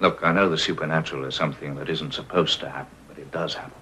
Look, I know the supernatural is something that isn't supposed to happen, but it does happen.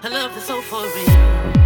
I love the so for real.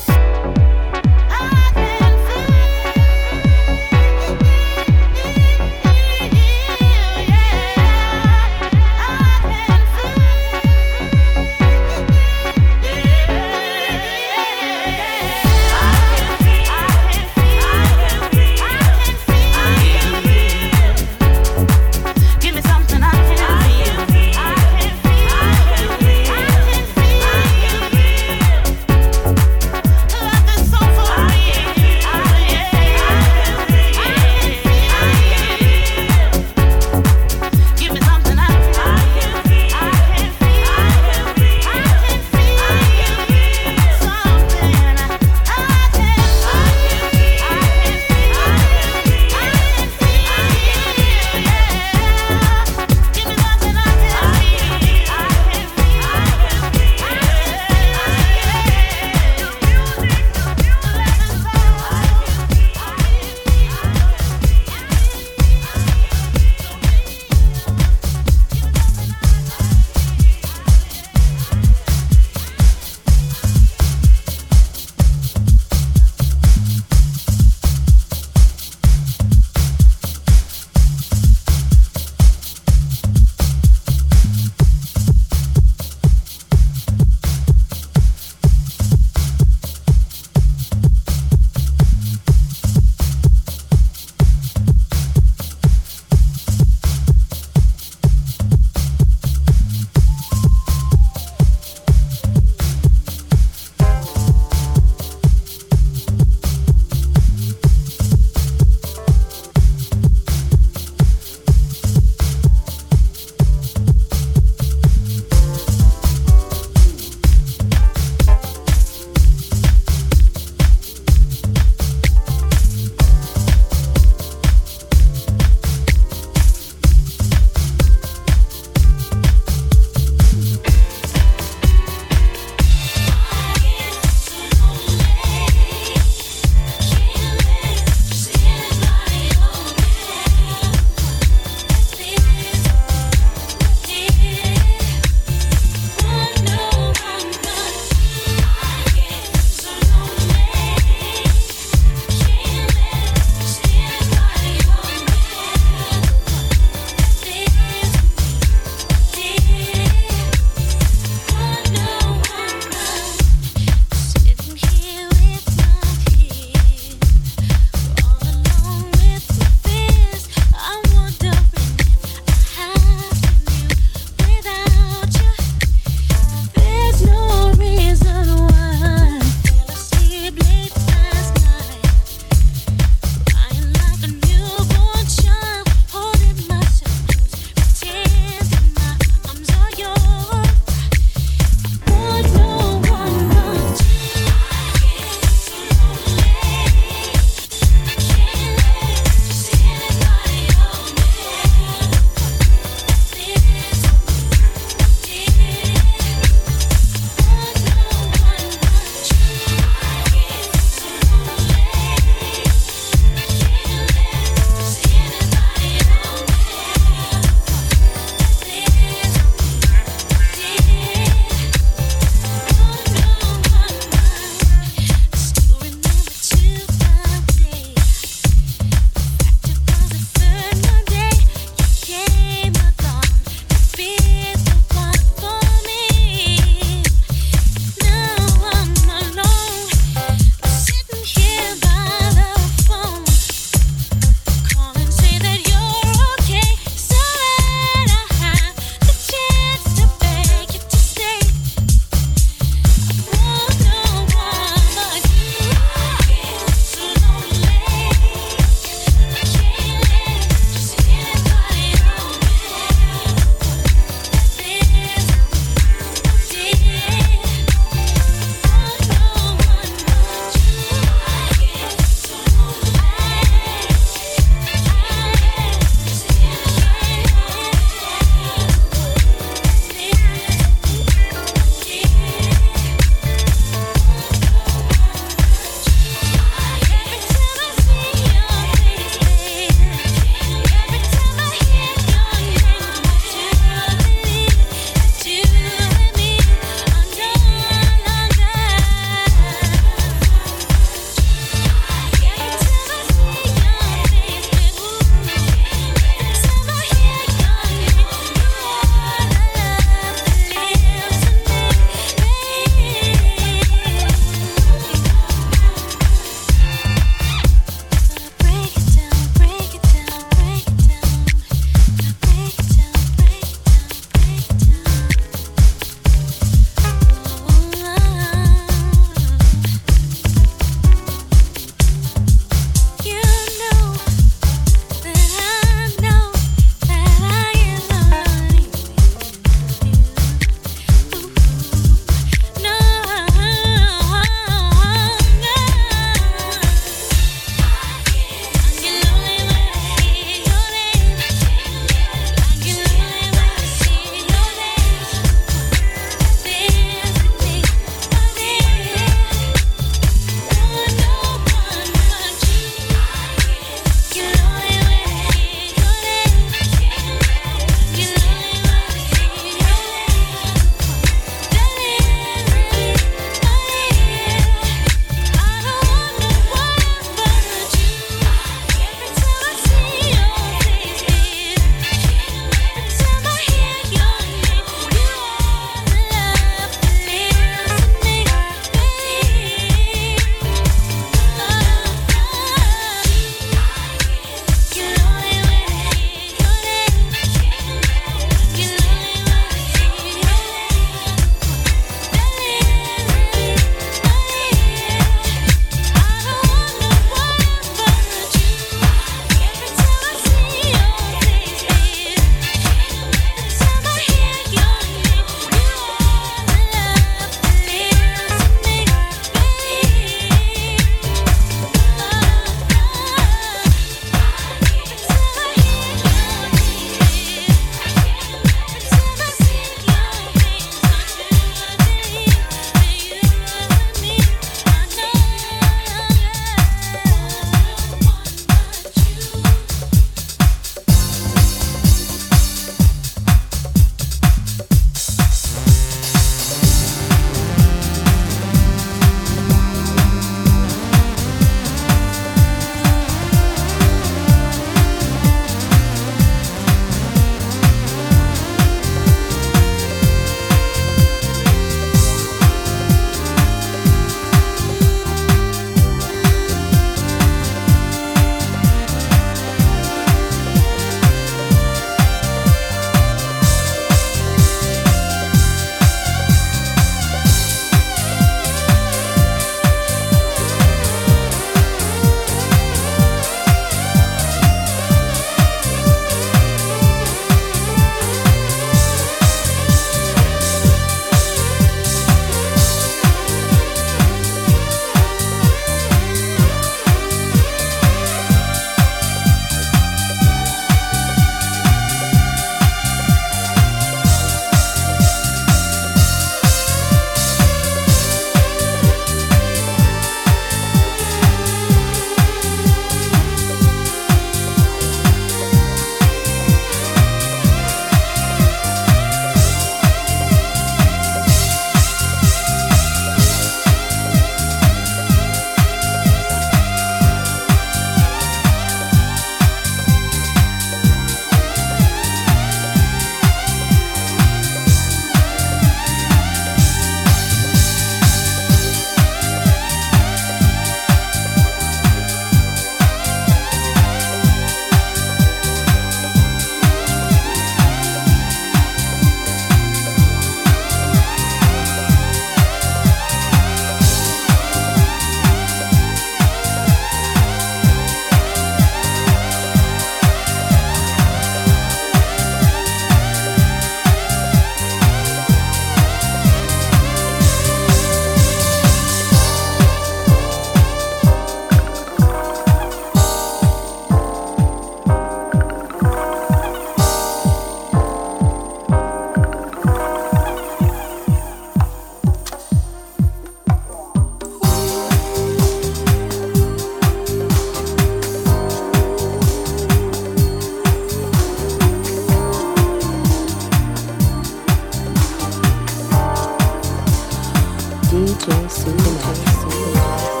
随随便随随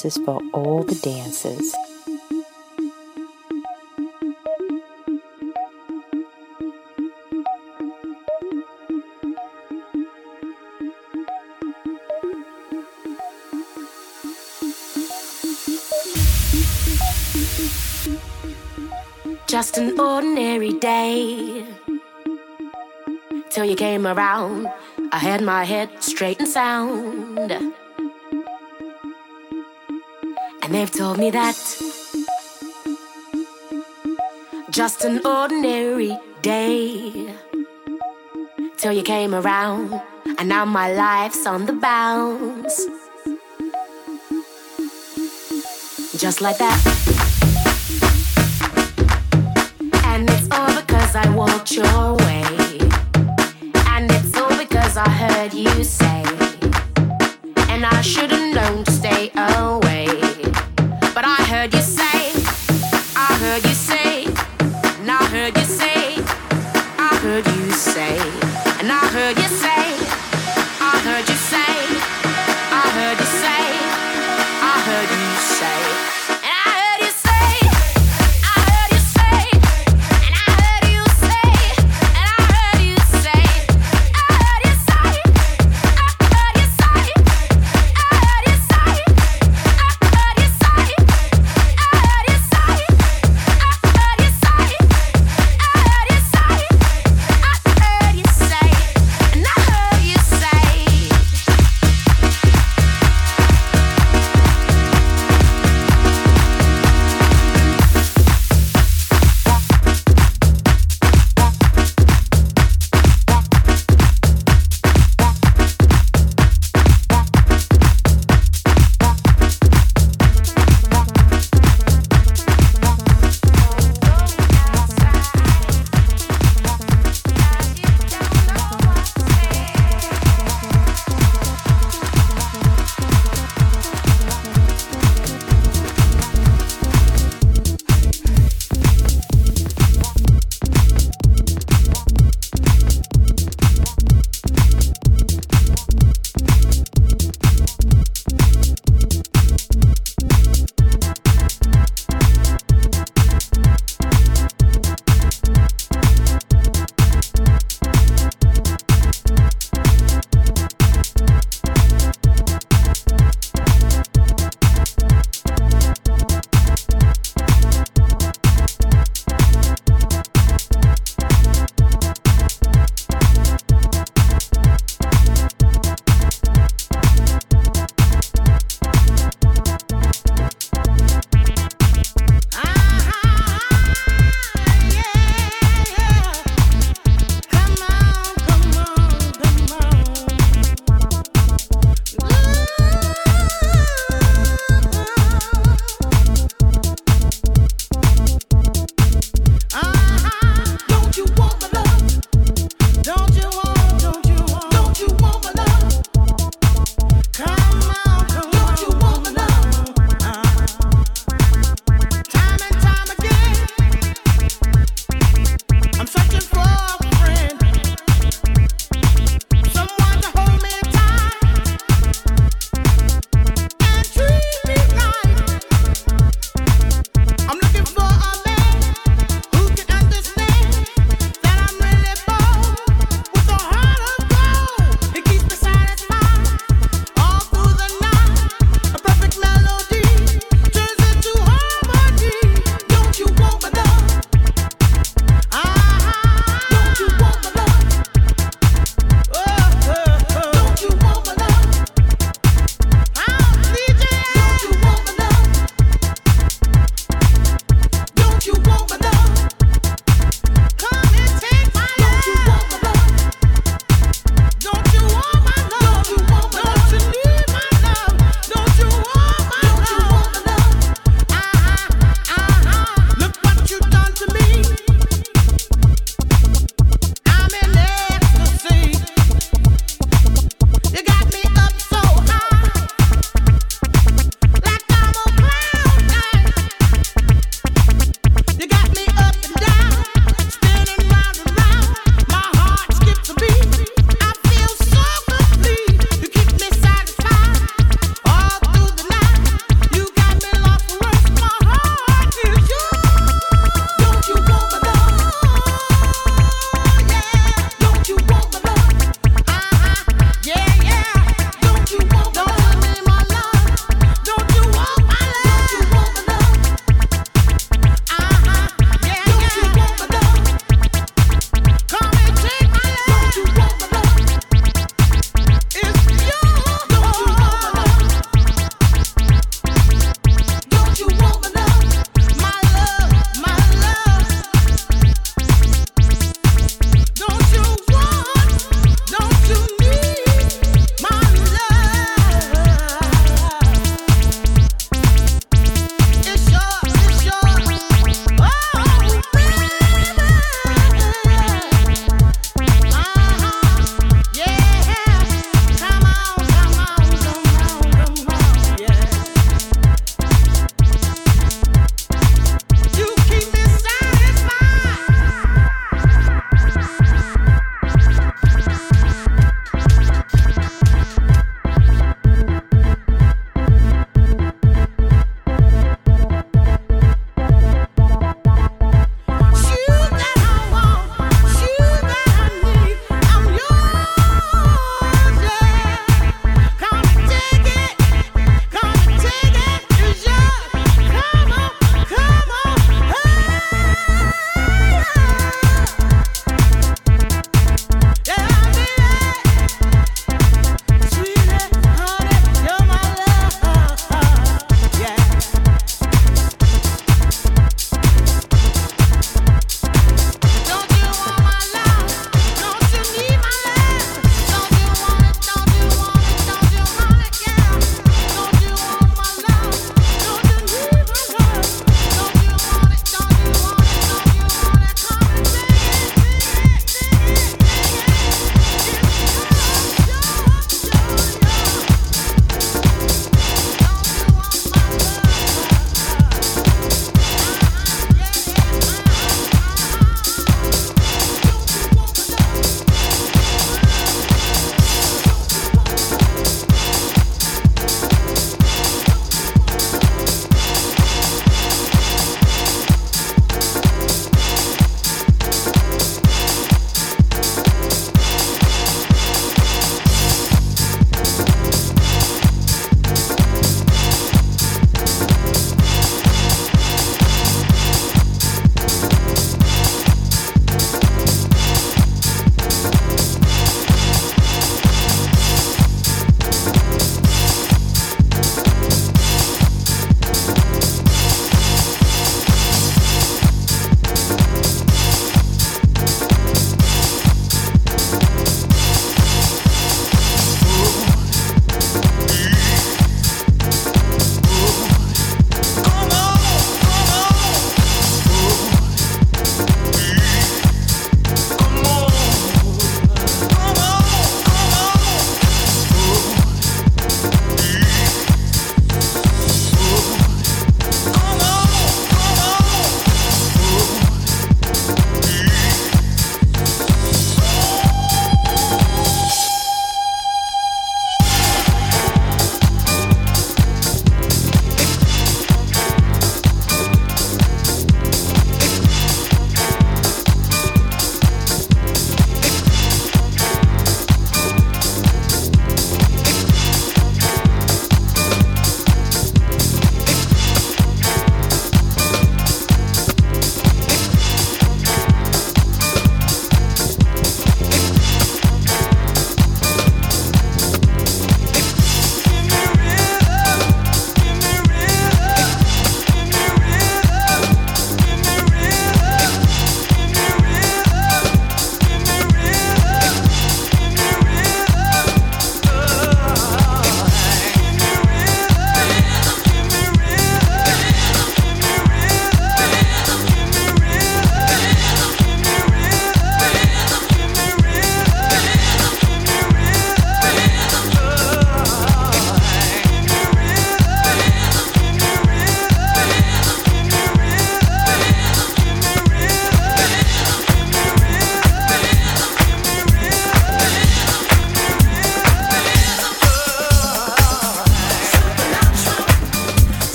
for all the dances. Just an ordinary day till you came around. I had my head straight and sound and they've told me that just an ordinary day till you came around, and now my life's on the bounce, just like that. And it's all because I walked your way, and it's all because I heard you say, and I should've known to stay away.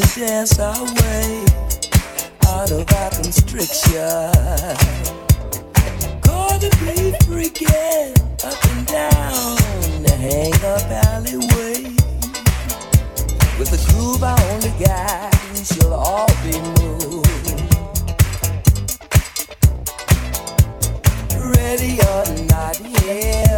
to dance our way out of our constriction. gonna be freaking up and down the hang up alleyway. With the groove I only got, we shall all be moved. Ready or not, yeah.